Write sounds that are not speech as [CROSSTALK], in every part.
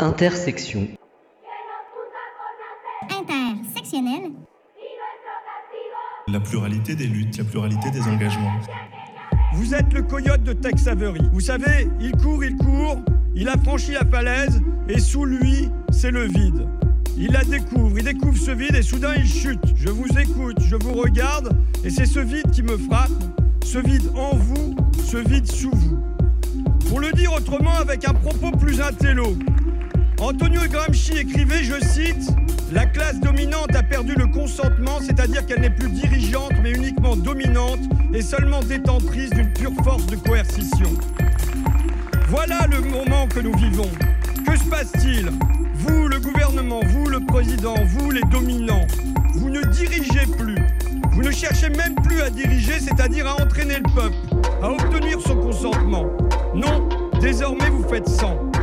Intersection. Intersectionnel. La pluralité des luttes, la pluralité des engagements. Vous êtes le coyote de Tex Avery. Vous savez, il court, il court, il a franchi la falaise et sous lui, c'est le vide. Il la découvre, il découvre ce vide et soudain il chute. Je vous écoute, je vous regarde et c'est ce vide qui me frappe. Ce vide en vous, ce vide sous vous. Pour le dire autrement avec un propos plus intello, Antonio Gramsci écrivait, je cite, La classe dominante a perdu le consentement, c'est-à-dire qu'elle n'est plus dirigeante mais uniquement dominante et seulement détentrice d'une pure force de coercition. Voilà le moment que nous vivons. Que se passe-t-il? Vous, le gouvernement, vous, le président, vous, les dominants, vous ne dirigez plus. Vous ne cherchez même plus à diriger, c'est-à-dire à entraîner le peuple, à obtenir son consentement. Non, désormais vous faites sans.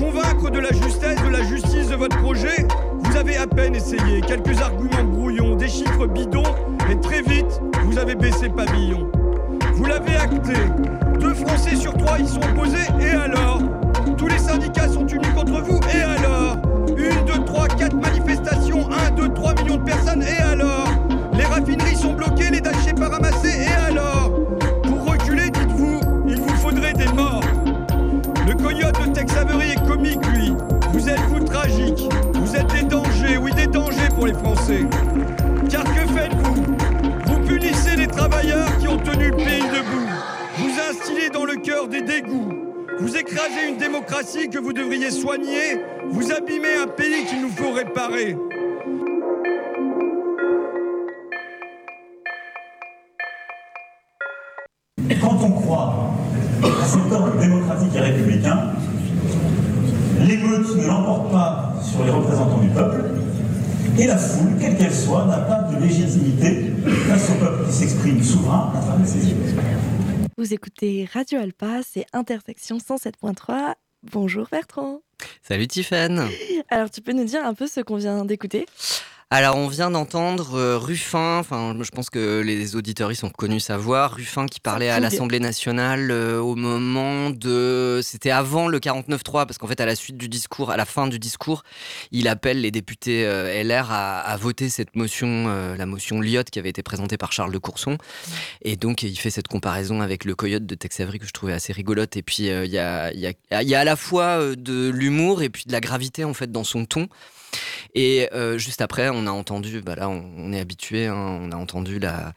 Convaincre de la justesse, de la justice de votre projet, vous avez à peine essayé. Quelques arguments brouillons, des chiffres bidons, et très vite, vous avez baissé pavillon. Vous l'avez acté. Deux Français sur trois y sont opposés, et alors? Tous les syndicats sont unis contre vous, et alors? Une, deux, trois, quatre Car que faites-vous Vous punissez les travailleurs qui ont tenu le pays debout. Vous instillez dans le cœur des dégoûts. Vous écrasez une démocratie que vous devriez soigner. Vous abîmez un pays qu'il nous faut réparer. Et quand on croit à cet ordre démocratique et républicain, l'émeute ne l'emporte pas sur les représentants du peuple, et la foule, quelle qu'elle soit, n'a pas de légitimité face au peuple qui s'exprime souverain à travers ses yeux. Vous écoutez Radio Alpa, c'est Intersection 107.3. Bonjour Bertrand. Salut Tiffen. Alors tu peux nous dire un peu ce qu'on vient d'écouter? Alors on vient d'entendre euh, Ruffin, enfin je pense que les auditeurs sont connus sa voix, Ruffin qui parlait à l'Assemblée nationale euh, au moment de... C'était avant le 49-3, parce qu'en fait à la suite du discours, à la fin du discours, il appelle les députés euh, LR à, à voter cette motion, euh, la motion Lyotte qui avait été présentée par Charles de Courson. Et donc il fait cette comparaison avec le coyote de Tex Avery que je trouvais assez rigolote. Et puis euh, il y, a, il y, a, il y a à la fois euh, de l'humour et puis de la gravité en fait dans son ton. Et euh, juste après, on a entendu, bah là, on, est habitué, hein, on a entendu la,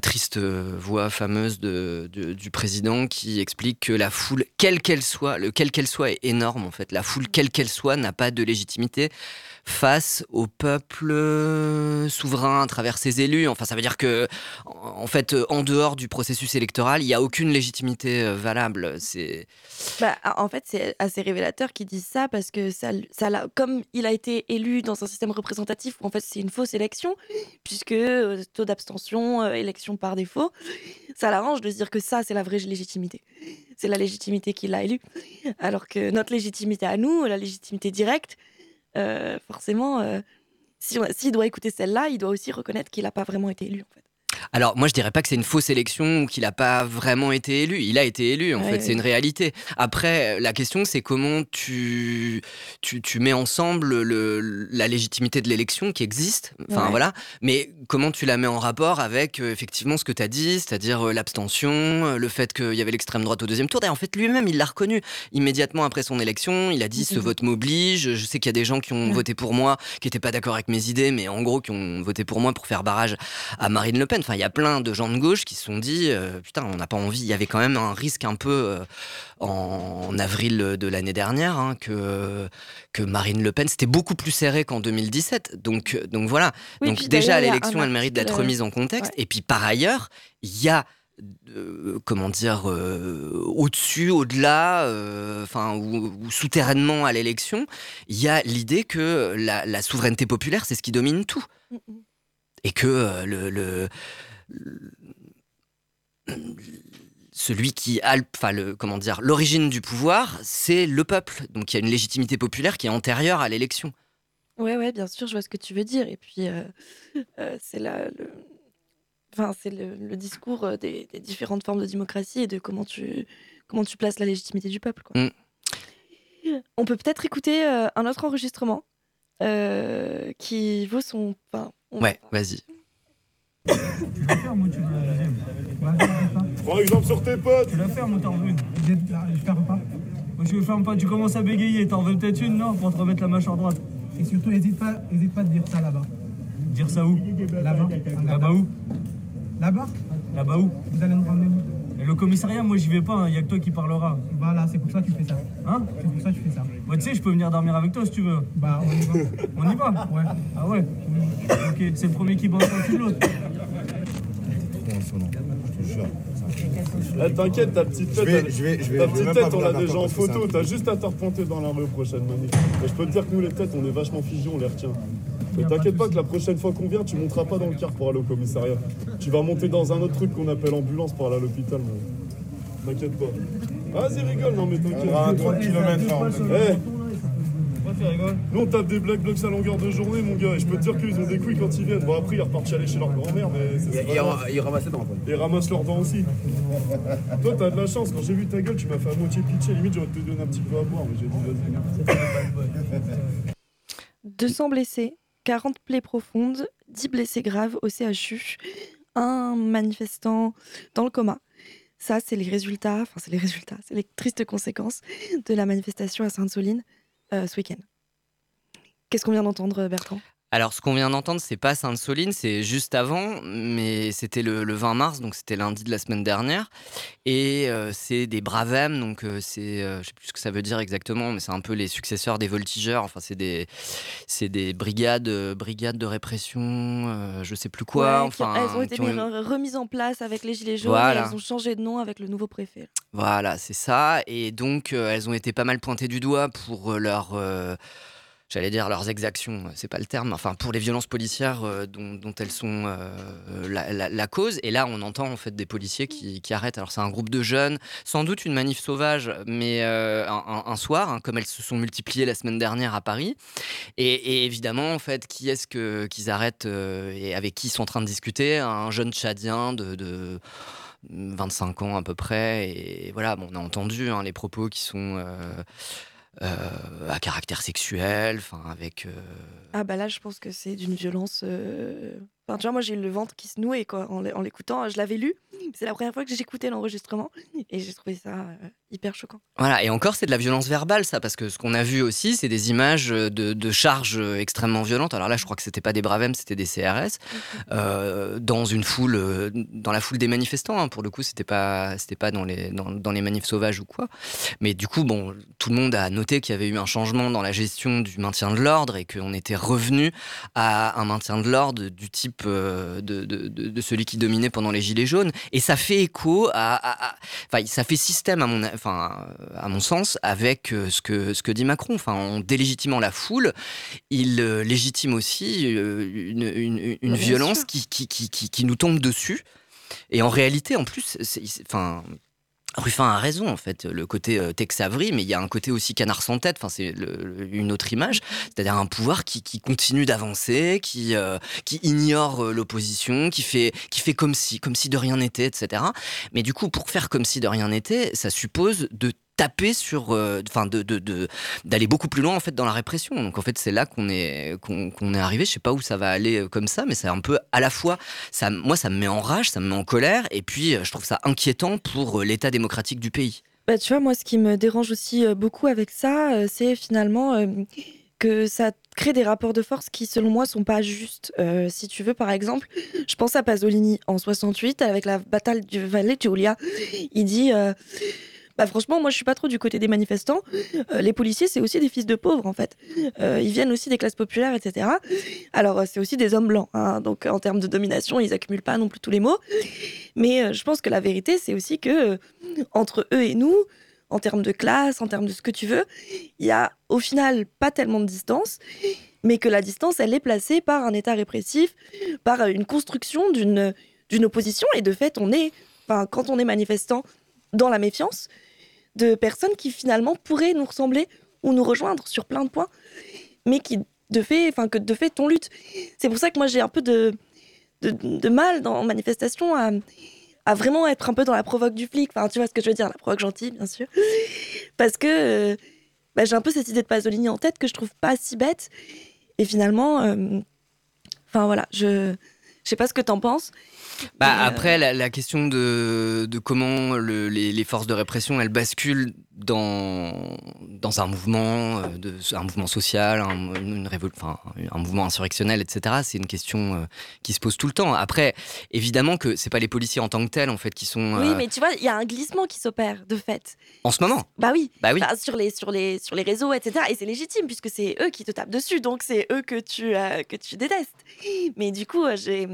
triste voix fameuse du président qui explique que la foule, quelle qu'elle soit, le quelle qu'elle soit est énorme en fait. La foule, quelle qu'elle soit, n'a pas de légitimité face au peuple euh, souverain à travers ses élus. Enfin, ça veut dire que, en fait, en dehors du processus électoral, il n'y a aucune légitimité euh, valable. C'est bah, En fait, c'est assez révélateur qu'ils disent ça parce que ça, comme il a été élu dans un système représentatif où en fait c'est une fausse élection, puisque euh, taux d'abstention, élection par défaut, ça l'arrange de se dire que ça c'est la vraie légitimité. C'est la légitimité qui l'a élu. Alors que notre légitimité à nous, la légitimité directe, forcément, euh, si on- s'il doit écouter celle-là, il doit aussi reconnaître qu'il n'a pas vraiment été élu. En fait. Alors, moi, je dirais pas que c'est une fausse élection ou qu'il n'a pas vraiment été élu. Il a été élu, en fait, c'est une réalité. Après, la question, c'est comment tu, tu, tu mets ensemble le, la légitimité de l'élection qui existe, enfin Ouais. voilà, mais comment tu la mets en rapport avec euh, effectivement ce que tu as dit, c'est-à-dire euh, l'abstention, euh, le fait qu'il y avait l'extrême droite au deuxième tour. D'ailleurs, en fait, lui-même, il l'a reconnu immédiatement après son élection. Il a dit ce vote m'oblige. Je sais qu'il y a des gens qui ont Ouais. voté pour moi, qui n'étaient pas d'accord avec mes idées, mais en gros, qui ont voté pour moi pour faire barrage à Marine Le Pen. Enfin, il y a plein de gens de gauche qui se sont dit, euh, putain, on n'a pas envie. Il y avait quand même un risque un peu euh, en, avril de l'année dernière hein, que, que Marine Le Pen, c'était beaucoup plus serré qu'en 2017. Donc, euh, donc voilà. Oui, donc déjà, l'élection, elle mérite d'être remise en contexte. Et puis par ailleurs, il y a euh, comment dire euh, au-dessus, au-delà, euh, enfin ou, ou souterrainement à l'élection, il y a l'idée que la, la souveraineté populaire, c'est ce qui domine tout Mm, mm. Et que euh, le, le- le- celui qui a enfin le comment dire l'origine du pouvoir c'est le peuple donc il y a une légitimité populaire qui est antérieure à l'élection Ouais, ouais, bien sûr, je vois ce que tu veux dire. Et puis, euh, [LAUGHS] euh, c'est la, le, enfin, c'est le, le discours des, des différentes formes de démocratie et de comment tu, comment tu places la légitimité du peuple. Quoi. Mm. On peut peut-être écouter euh, un autre enregistrement euh, qui vaut son. Enfin, on- Ouais, vas-y. Prends exemple sur tes potes. Tu la fermes ou t'en veux une? Je ferme pas. Moi, je ferme pas. Tu commences à bégayer. T'en veux peut-être une, non Pour te remettre la mâchoire droite. Et surtout, n'hésite pas, hésite pas de dire ça là-bas. Dire ça où? Là-bas. Là-bas où? Là-bas Là-bas où? Vous allez nous ramener où? Le commissariat, moi, j'y vais pas. Il y a que toi qui parlera. Voilà, c'est pour ça que tu fais ça. Hein C'est pour ça que tu fais ça. Bah, tu sais, je peux venir dormir avec toi si tu veux. Bah, on y va. [LAUGHS] on y va Ouais. Ah ouais Ok, c'est le premier qui pense de l'autre. Eh, T'inquiète, ta petite tête, Je vais- elle- je vais- je vais- ta je vais petite tête, on l'a déjà en photo. T'as juste à te repointer dans la rue manif. Mais je peux te dire que nous, les têtes, on est vachement figés, on les retient. Mais t'inquiète pas que la prochaine fois qu'on vient, tu monteras pas dans le car pour aller au commissariat. Tu vas monter dans un autre truc qu'on appelle ambulance pour aller à l'hôpital. mais T'inquiète pas. Vas-y, rigole, non mais t'inquiète. On aura un 30 km Eh, nous on tape des black blocs à longueur de journée, mon gars. Et je peux te dire qu'ils ont des couilles quand ils viennent. Bon, après, ils repartent chialer chez leur grand-mère, mais c'est c'est pas grave. Il ramassait dans Et ils ramassent leurs dents aussi. Toi, t'as de la chance. Quand j'ai vu ta gueule, tu m'as fait à moitié pitcher. Limite, j'aurais te donné un petit peu à boire, mais j'ai dit vas-y. 200 blessés, 40 plaies profondes, 10 blessés graves au CHU, un manifestant dans le coma. Ça, c'est les résultats, enfin, c'est les résultats, c'est les tristes conséquences de la manifestation à Sainte-Soline euh, ce week-end. Qu'est-ce qu'on vient d'entendre, Bertrand? Alors, ce qu'on vient d'entendre, c'est pas Sainte-Soline, c'est juste avant, mais c'était le, le 20 mars, donc c'était lundi de la semaine dernière. Et euh, c'est des Bravem, donc euh, c'est, euh, je sais plus ce que ça veut dire exactement, mais c'est un peu les successeurs des voltigeurs. Enfin, c'est des, c'est des brigades, euh, brigades de répression, je sais plus quoi. Ouais, qui- enfin, elles ont été ont remises en place avec les Gilets jaunes Voilà. et elles ont changé de nom avec le nouveau préfet. Voilà, c'est ça. Et donc, elles ont été pas mal pointées du doigt pour leur. J'allais dire leurs exactions, euh, c'est pas le terme, enfin pour les violences policières euh, dont, elles sont euh, la, cause. Et là, on entend en fait des policiers qui, qui arrêtent. Alors c'est un groupe de jeunes, sans doute une manif sauvage, mais un, soir, hein, comme elles se sont multipliées la semaine dernière à Paris. Et, évidemment, en fait, qui est-ce qu'ils arrêtent et avec qui ils sont en train de discuter? Un jeune Tchadien de, de 25 ans à peu près. Et voilà, bon, on a entendu hein, les propos qui sont à caractère sexuel, enfin avec. euh, Ah bah là, je pense que c'est d'une violence. Euh, Enfin, tu vois, moi j'ai eu le ventre qui se nouait quoi en l'é- en l'écoutant. Je l'avais lu. C'est la première fois que j'écoutais l'enregistrement et j'ai trouvé ça euh, hyper choquant. Voilà, et encore, c'est de la violence verbale, ça, parce que ce qu'on a vu aussi, c'est des images de, de charges extrêmement violentes. Alors là, je crois que c'était pas des Bravem, c'était des CRS, euh, dans une foule, euh, dans la foule des manifestants. hein. Pour le coup, c'était pas, c'était pas dans les, dans, dans les manifs sauvages ou quoi. Mais du coup, bon, tout le monde a noté qu'il y avait eu un changement dans la gestion du maintien de l'ordre et qu'on était revenu à un maintien de l'ordre du type euh, de, de, de- de celui qui dominait pendant les Gilets jaunes. Et ça fait écho à, à- à- enfin, ça fait système à mon, enfin, à mon sens avec euh, ce que ce que dit Macron. Enfin, en délégitimant la foule, il euh, légitime aussi une, une- violence qui qui, qui, qui qui nous tombe dessus. Et en réalité, en plus, enfin. Ruffin a raison, en fait, le côté euh, Tex mais il y a un côté aussi canard sans tête, enfin, c'est une autre image, c'est-à-dire un pouvoir qui, continue d'avancer, qui, euh, ignore euh, l'opposition, qui fait, qui fait comme si, comme si de rien n'était, etc. Mais du coup, pour faire comme si de rien n'était, ça suppose de taper sur, euh, enfin, de, d'aller beaucoup plus loin en fait dans la répression. Donc en fait, c'est là qu'on est, qu'on, est arrivé. Je sais pas où ça va aller euh, comme ça, mais c'est un peu à la fois, ça, moi, ça me met en rage, ça me met en colère, et puis euh, je trouve ça inquiétant pour l'état démocratique du pays. Bah, tu vois, moi, ce qui me dérange aussi beaucoup avec ça, c'est finalement que ça crée des rapports de force qui, selon moi, sont pas justes. Si tu veux, par exemple, je pense à Pasolini en 68 avec la bataille du Valle Giulia. Il dit. Bah franchement, moi je suis pas trop du côté des manifestants. Euh, les policiers, c'est aussi des fils de pauvres en fait. Euh, ils viennent aussi des classes populaires, etc. Alors euh, c'est aussi des hommes blancs. hein. Donc en termes de domination, ils accumulent pas non plus tous les mots. Mais je pense que la vérité, c'est aussi que entre eux et nous, en termes de classe, en termes de ce que tu veux, il y a au final pas tellement de distance, mais que la distance, elle est placée par un État répressif, par une construction d'une opposition. Et de fait, on est, quand on est manifestant, dans la méfiance de personnes qui finalement pourraient nous ressembler ou nous rejoindre sur plein de points, mais qui de fait, enfin que de fait on lutte. C'est pour ça que moi j'ai un peu de, de, mal dans manifestation à, à vraiment être un peu dans la provoque du flic. Enfin, tu vois ce que je veux dire, la provoque gentille, bien sûr. Parce que, euh, bah, j'ai un peu cette idée de Pasolini en tête que je trouve pas si bête. Et finalement, euh, enfin voilà, je je sais pas ce que t'en penses. Bah, euh, après, la, la question de, de comment le- les, les forces de répression elles basculent dans, dans un mouvement, euh, de, un mouvement social, un, une révol- enfin, un mouvement insurrectionnel, etc. C'est une question euh, qui se pose tout le temps. Après, évidemment que c'est pas les policiers en tant que tels en fait qui sont Oui, mais tu vois, il y a un glissement qui s'opère de fait. en ce moment. Bah oui. Bah oui. Enfin, sur les sur les sur les réseaux, etc. Et c'est légitime puisque c'est eux qui te tapent dessus, donc c'est eux que tu que tu détestes. Mais du coup, j'ai,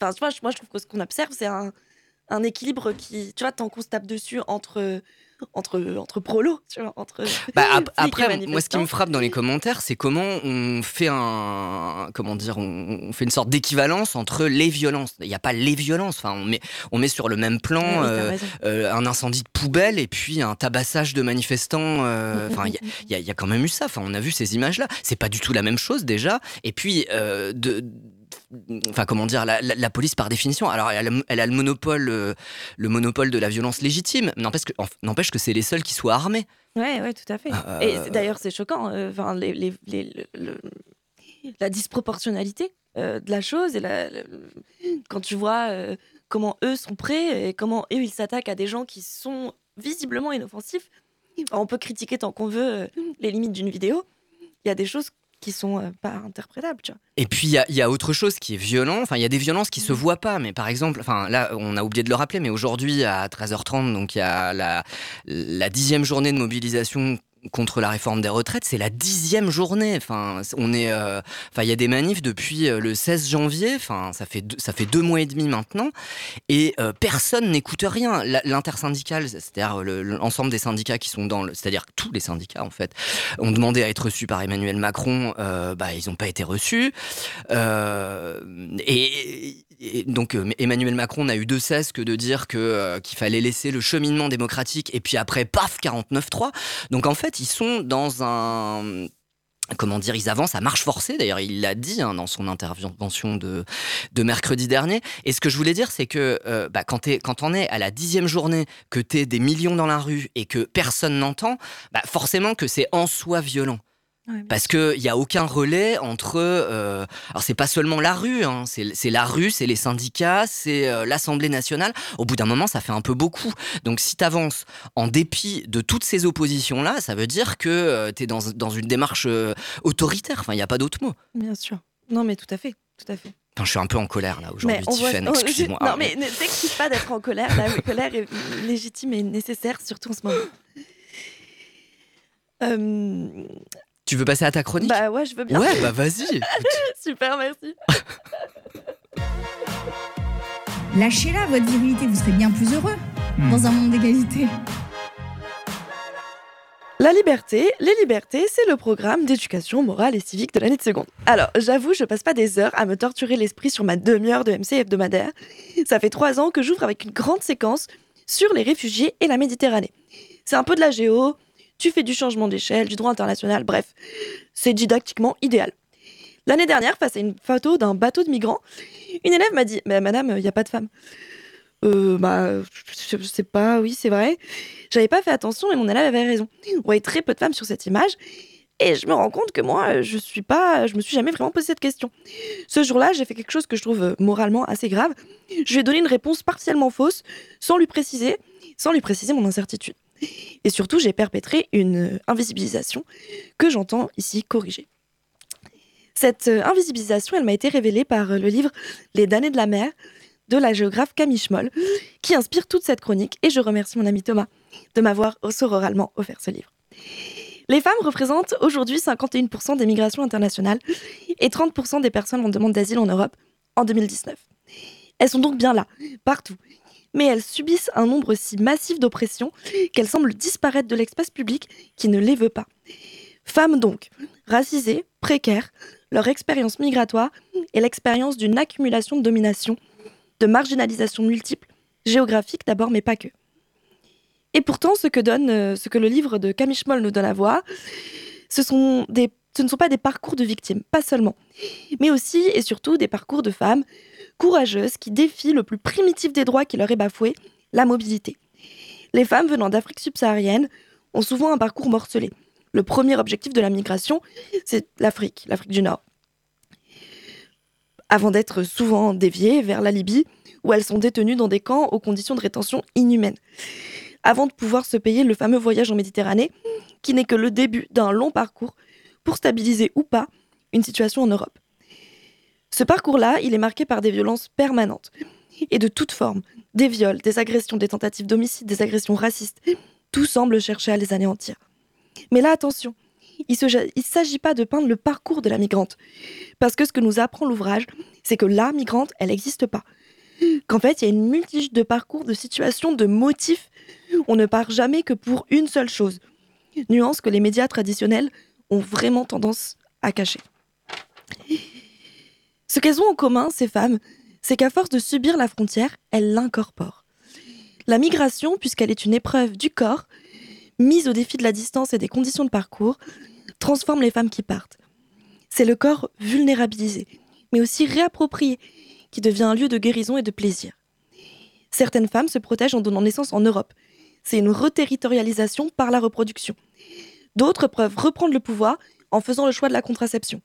enfin, tu vois, moi je trouve que ce qu'on observe, c'est un un équilibre qui, tu vois, tant qu'on se tape dessus entre entre entre prolos, tu vois, entre. [LAUGHS] Bah, ap- après, moi, ce qui me frappe dans les commentaires, c'est comment on fait un, comment dire, on, on fait une sorte d'équivalence entre les violences. Il n'y a pas les violences. Enfin, on met, on met sur le même plan oui, t'as euh, euh, un incendie de poubelle et puis un tabassage de manifestants. euh, [LAUGHS] Enfin, il y a- y, y quand même eu ça. Enfin, on a vu ces images-là. C'est pas du tout la même chose déjà. Et puis, de Enfin, comment dire, la, la- la police par définition, alors elle a, elle a le monopole, euh, le monopole de la violence légitime, n'empêche que, n'empêche que c'est les seuls qui soient armés. Ouais, ouais, tout à fait. Euh, Et d'ailleurs, c'est choquant. euh, Enfin, les, les- les- le- le- la disproportionnalité de la chose et la- quand tu vois comment eux sont prêts et comment eux ils s'attaquent à des gens qui sont visiblement inoffensifs. Enfin, on peut critiquer tant qu'on veut les limites d'une vidéo. Il y a des choses qui sont euh, pas interprétables, tu vois. Et puis il y a, il y a autre chose qui est violent. Enfin, il y a des violences qui se voient pas. Mais par exemple, enfin là, on a oublié de le rappeler, mais aujourd'hui à 13h30, donc il y a la, la dixième journée de mobilisation contre la réforme des retraites, c'est la dixième journée. Enfin, on est, euh, enfin, il y a des manifs depuis euh, le 16 janvier. Enfin, ça fait deux, ça fait deux mois et demi maintenant, et euh, personne n'écoute rien. L'intersyndicale, c'est-à-dire le- l'ensemble des syndicats qui sont dans, le- c'est-à-dire tous les syndicats en fait, ont demandé à être reçus par Emmanuel Macron. euh, bah, ils n'ont pas été reçus. Euh, et, et donc euh, Emmanuel Macron n'a eu de cesse que de dire euh, qu'il fallait laisser le cheminement démocratique et puis après paf 49-3. Donc en fait ils sont dans un Comment dire, ils avancent à marche forcée. D'ailleurs, il l'a dit hein, dans son intervention de, mercredi dernier. Et ce que je voulais dire, c'est que euh, bah, quand, t'es- on est à la dixième journée, que tu es des millions dans la rue et que personne n'entend, bah, forcément que c'est en soi violent. Ouais, Parce qu'il n'y a aucun relais entre. euh, alors, c'est pas seulement la rue, hein, c'est la rue, c'est les syndicats, c'est euh, l'Assemblée nationale. Au bout d'un moment, ça fait un peu beaucoup. Donc, si tu avances en dépit de toutes ces oppositions-là, ça veut dire que tu es dans, dans une démarche euh, autoritaire. Enfin, il n'y a pas d'autre mot. Bien sûr. Non, mais tout à fait, tout à fait. Enfin, je suis un peu en colère là aujourd'hui, oh, excusez-moi. [LAUGHS] Non, mais ne t'excuse pas d'être en colère. La colère est légitime et nécessaire, surtout en ce moment. [LAUGHS] Euh, Tu veux passer à ta chronique? Bah ouais, je veux bien. Ouais, bah vas-y. [LAUGHS] Super, merci. [LAUGHS] Lâchez-la, votre virilité, vous serez bien plus heureux dans un monde d'égalité. La liberté, les libertés, c'est le programme d'éducation morale et civique de l'année de seconde. Alors, j'avoue, je passe pas des heures à me torturer l'esprit sur ma demi-heure de MC hebdomadaire. Ça fait trois ans que j'ouvre avec une grande séquence sur les réfugiés et la Méditerranée. C'est un peu de la géo, tu fais du changement d'échelle, du droit international, bref, c'est didactiquement idéal. L'année dernière, face à une photo d'un bateau de migrants, une élève m'a dit madame, il n'y a pas de femme. Euh, bah, je je sais pas, oui, c'est vrai. J'avais pas fait attention et mon élève avait raison. On voyait très peu de femmes sur cette image. Et je me rends compte que moi, je suis me suis jamais vraiment posé cette question. Ce jour-là, j'ai fait quelque chose que je trouve euh, moralement assez grave. Je lui ai donné une réponse partiellement fausse, sans lui préciser, sans lui préciser mon incertitude. Et surtout, j'ai perpétré une euh, invisibilisation que j'entends ici corriger. Cette euh, invisibilisation, elle m'a été révélée par euh, le livre Les damnés de la mer de la géographe Camille Schmoll, qui inspire toute cette chronique. Et je remercie mon ami Thomas de m'avoir sororalement offert ce livre. Les femmes représentent aujourd'hui 51% des migrations internationales et 30% des personnes en demande d'asile en Europe en 2019. Elles sont donc bien là, partout. Mais elles subissent un nombre si massif d'oppressions qu'elles semblent disparaître de l'espace public qui ne les veut pas. Femmes donc, racisées, précaires, leur expérience migratoire est l'expérience d'une accumulation de domination, de marginalisation multiple, géographique d'abord, mais pas que. Et pourtant, ce que, donne, euh, ce que le livre de Camille Schmoll nous donne à voir, ce, ce ne sont pas des parcours de victimes, pas seulement, mais aussi et surtout des parcours de femmes courageuses qui défient le plus primitif des droits qui leur est bafoué, la mobilité. Les femmes venant d'Afrique subsaharienne ont souvent un parcours morcelé. Le premier objectif de la migration, c'est l'Afrique, l'Afrique du Nord. Avant d'être souvent déviées vers la Libye, où elles sont détenues dans des camps aux conditions de rétention inhumaines. Avant de pouvoir se payer le fameux voyage en Méditerranée, qui n'est que le début d'un long parcours pour stabiliser ou pas une situation en Europe. Ce parcours-là, il est marqué par des violences permanentes et de toutes formes, des viols, des agressions, des tentatives d'homicide, des agressions racistes. Tout semble chercher à les anéantir. Mais là, attention, il ne s'agit pas de peindre le parcours de la migrante. Parce que ce que nous apprend l'ouvrage, c'est que la migrante, elle n'existe pas. Qu'en fait, il y a une multitude de parcours, de situations, de motifs. On ne part jamais que pour une seule chose. Nuance que les médias traditionnels ont vraiment tendance à cacher. Ce qu'elles ont en commun, ces femmes, c'est qu'à force de subir la frontière, elles l'incorporent. La migration, puisqu'elle est une épreuve du corps, mise au défi de la distance et des conditions de parcours, transforme les femmes qui partent. C'est le corps vulnérabilisé, mais aussi réapproprié, qui devient un lieu de guérison et de plaisir. Certaines femmes se protègent en donnant naissance en Europe. C'est une reterritorialisation par la reproduction. D'autres peuvent reprendre le pouvoir en faisant le choix de la contraception.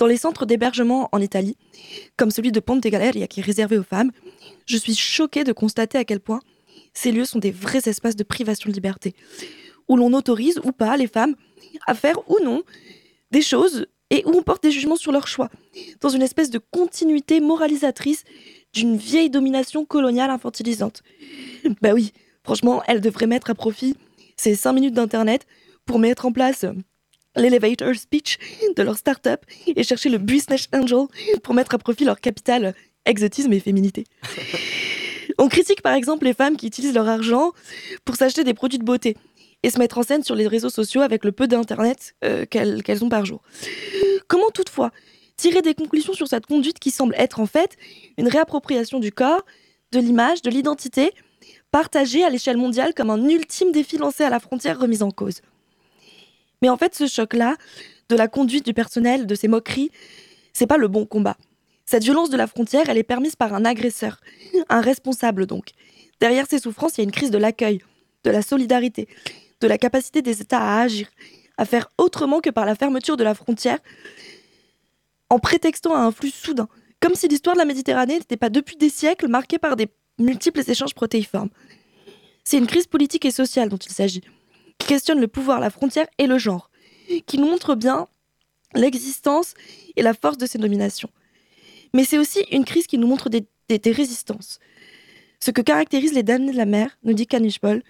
Dans les centres d'hébergement en Italie, comme celui de Ponte Galeria qui est réservé aux femmes, je suis choquée de constater à quel point ces lieux sont des vrais espaces de privation de liberté, où l'on autorise ou pas les femmes à faire ou non des choses et où on porte des jugements sur leur choix, dans une espèce de continuité moralisatrice d'une vieille domination coloniale infantilisante. Bah oui, franchement, elles devraient mettre à profit ces cinq minutes d'internet pour mettre en place l'elevator speech de leur start-up et chercher le business angel pour mettre à profit leur capital exotisme et féminité. On critique par exemple les femmes qui utilisent leur argent pour s'acheter des produits de beauté et se mettre en scène sur les réseaux sociaux avec le peu d'internet euh, qu'elles ont par jour. Comment toutefois tirer des conclusions sur cette conduite qui semble être en fait une réappropriation du corps, de l'image, de l'identité, partagée à l'échelle mondiale comme un ultime défi lancé à la frontière remise en cause? Mais en fait, ce choc-là, de la conduite du personnel, de ces moqueries, c'est pas le bon combat. Cette violence de la frontière, elle est permise par un agresseur, un responsable donc. Derrière ces souffrances, il y a une crise de l'accueil, de la solidarité, de la capacité des États à agir, à faire autrement que par la fermeture de la frontière, en prétextant un flux soudain, comme si l'histoire de la Méditerranée n'était pas depuis des siècles marquée par des multiples échanges protéiformes. C'est une crise politique et sociale dont il s'agit, qui questionne le pouvoir, la frontière et le genre, qui nous montre bien l'existence et la force de ces dominations. Mais c'est aussi une crise qui nous montre des, résistances. Ce que caractérise les damnés de la mer, nous dit Canichbol,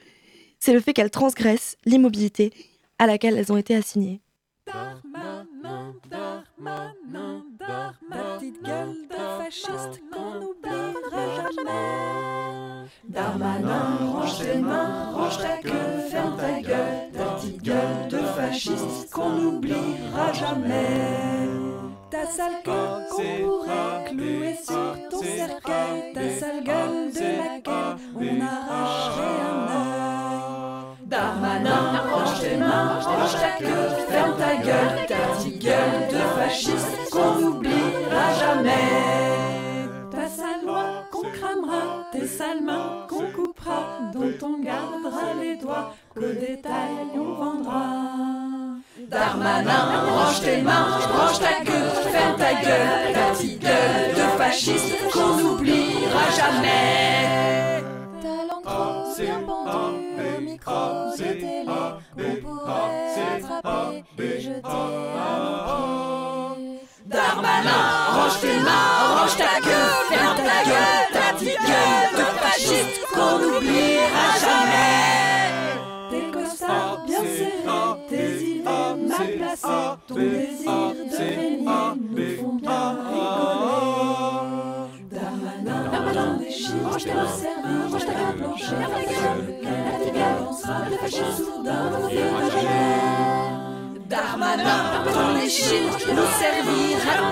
c'est le fait qu'elles transgressent l'immobilité à laquelle elles ont été assignées. Darmanin, Darmanin, Darmanin, petite gueule de fasciste qu'on n'oubliera jamais. Darmanin, range tes mains, range ta queue, ferme ta gueule, ta petite gueule de fasciste qu'on n'oubliera jamais. Ta sale queue qu'on pourrait clouer sur ton cercueil, ta sale gueule de laquelle on arracherait un œil. Darmanin, range tes mains, range ta ferme ta gueule, ta petite gueule de fasciste qu'on n'oubliera jamais. Ta sale loi qu'on cramera, tes sales mains qu'on coupera, dont on gardera les doigts, qu'au détail on vendra. Darmanin, range tes mains, range ta queue, ferme ta gueule, ta petite gueule de fasciste qu'on n'oubliera jamais. Ta langue trop bien pendue au micro de télé, on pourrait attraper et jeter à. Darmanin, range tes mains, range ta queue, ferme ta gueule, ta petite gueule de fasciste qu'on n'oubliera jamais. Tes costards bien serrés, tes idées mal placées, ton désir de régner nous font bien rigoler. De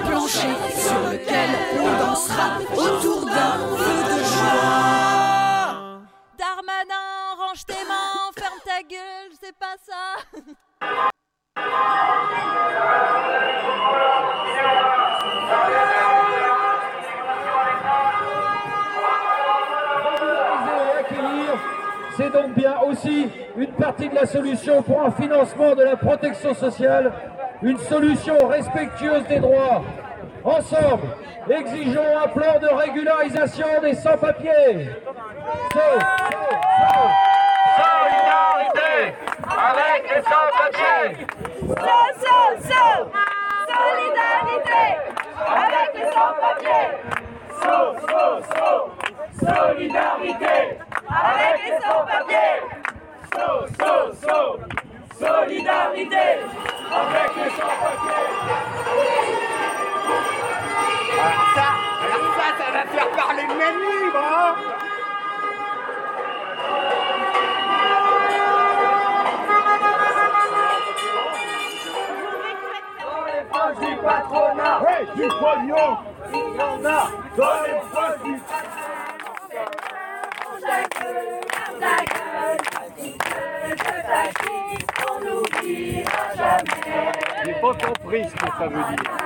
plancher sur lequel on dansera autour d'un feu de joie. Darmanin, range tes mains, ferme ta gueule, c'est pas ça. C'est donc bien aussi une partie de la solution pour un financement de la protection sociale, une solution respectueuse des droits. Ensemble, exigeons un plan de régularisation des sans-papiers. Solidarité avec les sans-papiers. Solidarité avec les sans-papiers. Solidarité avec les sans-papiers. Solidarité. Avec les sans-papiers. Alors ça, alors ça, ça va faire parler de même libre, hein. Du patronat. Du pognon, il y en a. Dans les poches du on n'oubliera jamais. J'ai pas compris ce que ça veut dire.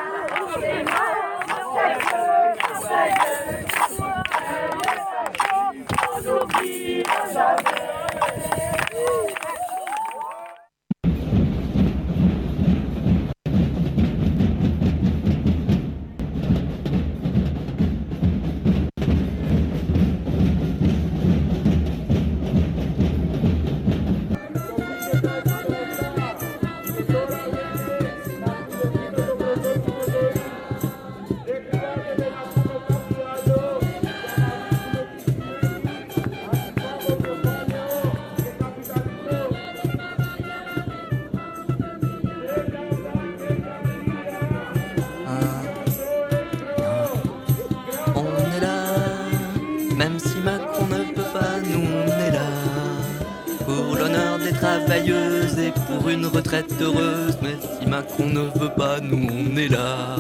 Une retraite heureuse, mais si Macron ne veut pas, nous on est là.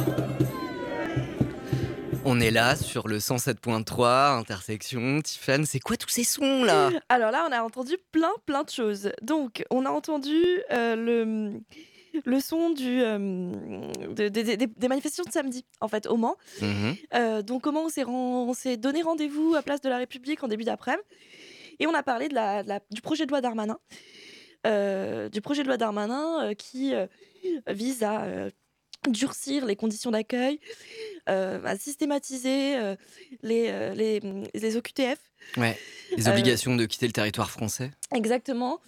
On est là sur le 107.3, intersection. Tiffany, c'est quoi tous ces sons là? Alors là, on a entendu plein, plein de choses. Donc, on a entendu euh, le, le son du, euh, de- de- de- des- manifestations de samedi, en fait, au Mans. Mhm. Euh, donc, comment on s'est ren- on s'est donné rendez-vous à Place de la République en début d'après-midi. Et on a parlé la, la- du projet de loi Darmanin. Euh, du projet de loi Darmanin euh, qui euh, vise à durcir les conditions d'accueil, à systématiser les, les OQTF. Ouais, les Euh, obligations de quitter le territoire français. Exactement,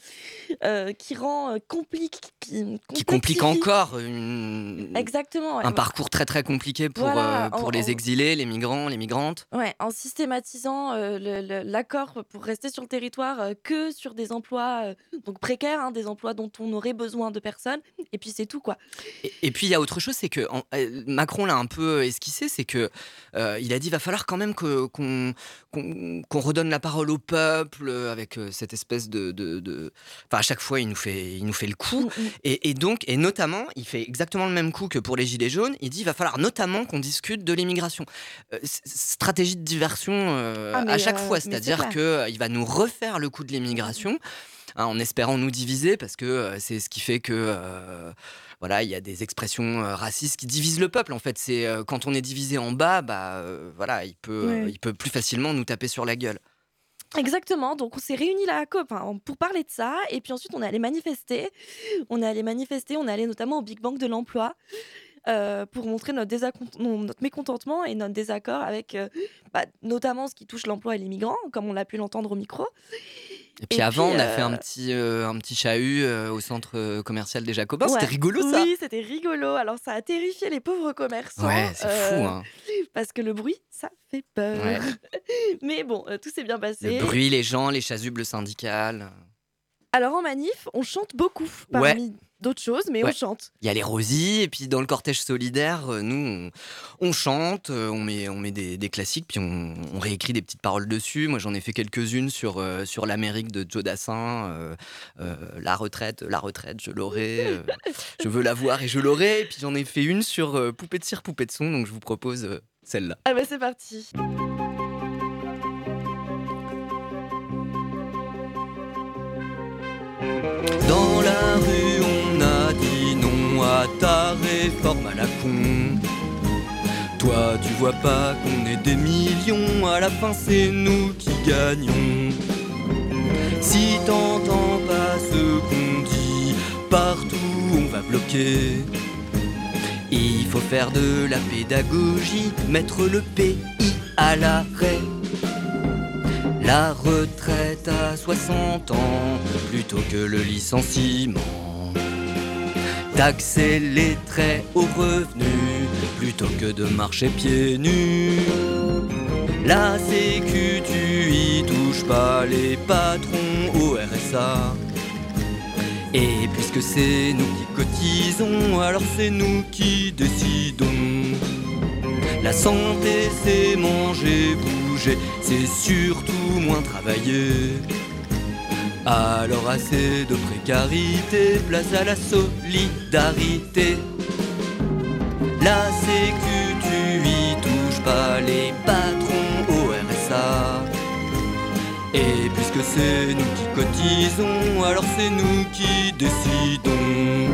euh, qui rend euh, complique, qui, Qui complique encore une- Exactement. ouais. un parcours très très compliqué pour, Voilà, euh, pour en- les exilés, les migrants, les migrantes. Ouais, en systématisant l'accord pour rester sur le territoire que sur des emplois donc précaires, hein, des emplois dont on aurait besoin de personnes, et puis c'est tout quoi. Et, et puis il y a autre chose, c'est que en- Macron l'a un peu esquissé, c'est que il a dit va falloir quand même qu'on redonne la parole au peuple euh, avec euh, cette espèce de, de, de- enfin à chaque fois il nous fait il nous fait le coup. Et, et donc et notamment il fait exactement le même coup que pour les gilets jaunes. Il dit va falloir notamment qu'on discute de l'immigration, Euh, stratégie de diversion euh, Ah, à chaque euh, fois, c'est-à-dire clair. que euh, il va nous refaire le coup de l'immigration hein, en espérant nous diviser, parce que euh, c'est ce qui fait que euh, voilà, il y a des expressions euh, racistes qui divisent le peuple. En fait, c'est quand on est divisé en bas, bah euh, voilà, il peut, Ouais. il peut plus facilement nous taper sur la gueule. Exactement, donc on s'est réunis là co- enfin, pour parler de ça, et puis ensuite on est allé manifester. On est allé manifester, on est allé notamment au Big Bang de l'emploi. euh, pour montrer notre, mécontentement et notre désaccord avec euh, bah, notamment ce qui touche l'emploi et les migrants, comme on l'a pu l'entendre au micro. Et puis Et avant, puis, on a fait euh, un petit, euh, un petit chahut euh, au centre euh, commercial des Jacobins. C'était rigolo ça. Oui, c'était rigolo. Alors ça a terrifié les pauvres commerçants. Ouais, c'est fou, hein. Parce que le bruit, ça fait peur. Ouais. [LAUGHS] Mais bon, euh, tout s'est bien passé. Le bruit, les gens, les chasubles syndicales. Alors en manif, on chante beaucoup, Ouais. parmi d'autres choses, mais Ouais. on chante. Il y a les rosies, et puis dans le cortège solidaire, euh, nous, on, on chante, euh, on met, on met des, des classiques, puis on, on réécrit des petites paroles dessus. Moi, j'en ai fait quelques-unes sur, euh, sur l'Amérique de Joe Dassin, euh, euh, la retraite, la retraite, je l'aurai, je veux la voir et je l'aurai. Et puis j'en ai fait une sur poupée de cire, poupée de son, donc je vous propose celle-là. Ah bah c'est parti. Ta réforme à la con. Toi, tu vois pas qu'on est des millions, à la fin, c'est nous qui gagnons. Si t'entends pas ce qu'on dit, partout on va bloquer. Il faut faire de la pédagogie, mettre le pays à l'arrêt. La retraite à 60 ans plutôt que le licenciement. Taxer les traits aux revenus plutôt que de marcher pieds nus. La sécu, tu y touches pas les patrons au RSA. Et puisque c'est nous qui cotisons, alors c'est nous qui décidons. La santé, c'est manger, bouger, c'est surtout moins travailler. Alors assez de précarité, place à la solidarité. La sécu, tu y touches pas les patrons au RSA. Et puisque c'est nous qui cotisons, alors c'est nous qui décidons.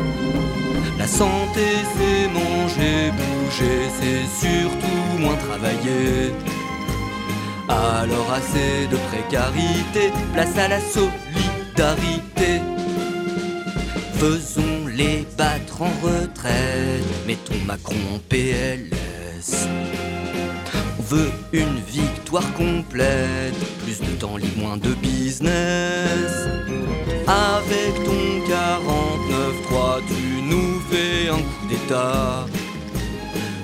La santé, c'est manger, bouger, c'est surtout moins travailler. Alors assez de précarité, place à la solidarité. Faisons les battre en retraite, mettons Macron en PLS. On veut une victoire complète, plus de temps libre, moins de business. Avec ton 49.3, tu nous fais un coup d'état.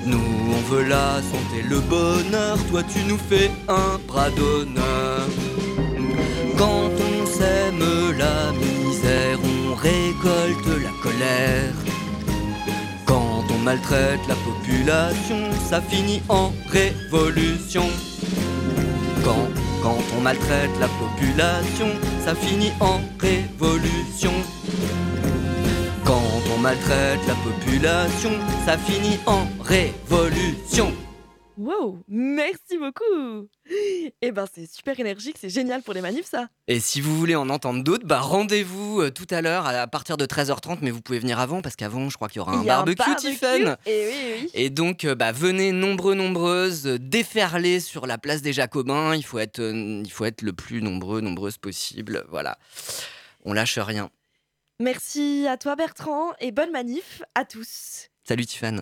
Nous, on veut la santé, le bonheur, toi tu nous fais un bras d'honneur. Quand sème la misère, on récolte la colère. Quand on maltraite la population, ça finit en révolution. Quand on maltraite la population, ça finit en révolution. Quand on maltraite la population, ça finit en révolution. Wow, merci beaucoup. Eh ben c'est super énergique, c'est génial pour les manifs ça. Et si vous voulez en entendre d'autres, bah rendez-vous euh, tout à l'heure à partir de 13h30, mais vous pouvez venir avant parce qu'avant, je crois qu'il y aura un Il y a barbecue, barbecue, Tiffen. Et oui, oui. Et donc, euh, bah, venez nombreux, nombreuses, euh, déferler sur la place des Jacobins. Il faut être, il faut être le plus nombreux, nombreuses possible. Voilà. On lâche rien. Merci à toi Bertrand et bonne manif à tous. Salut Tiffany.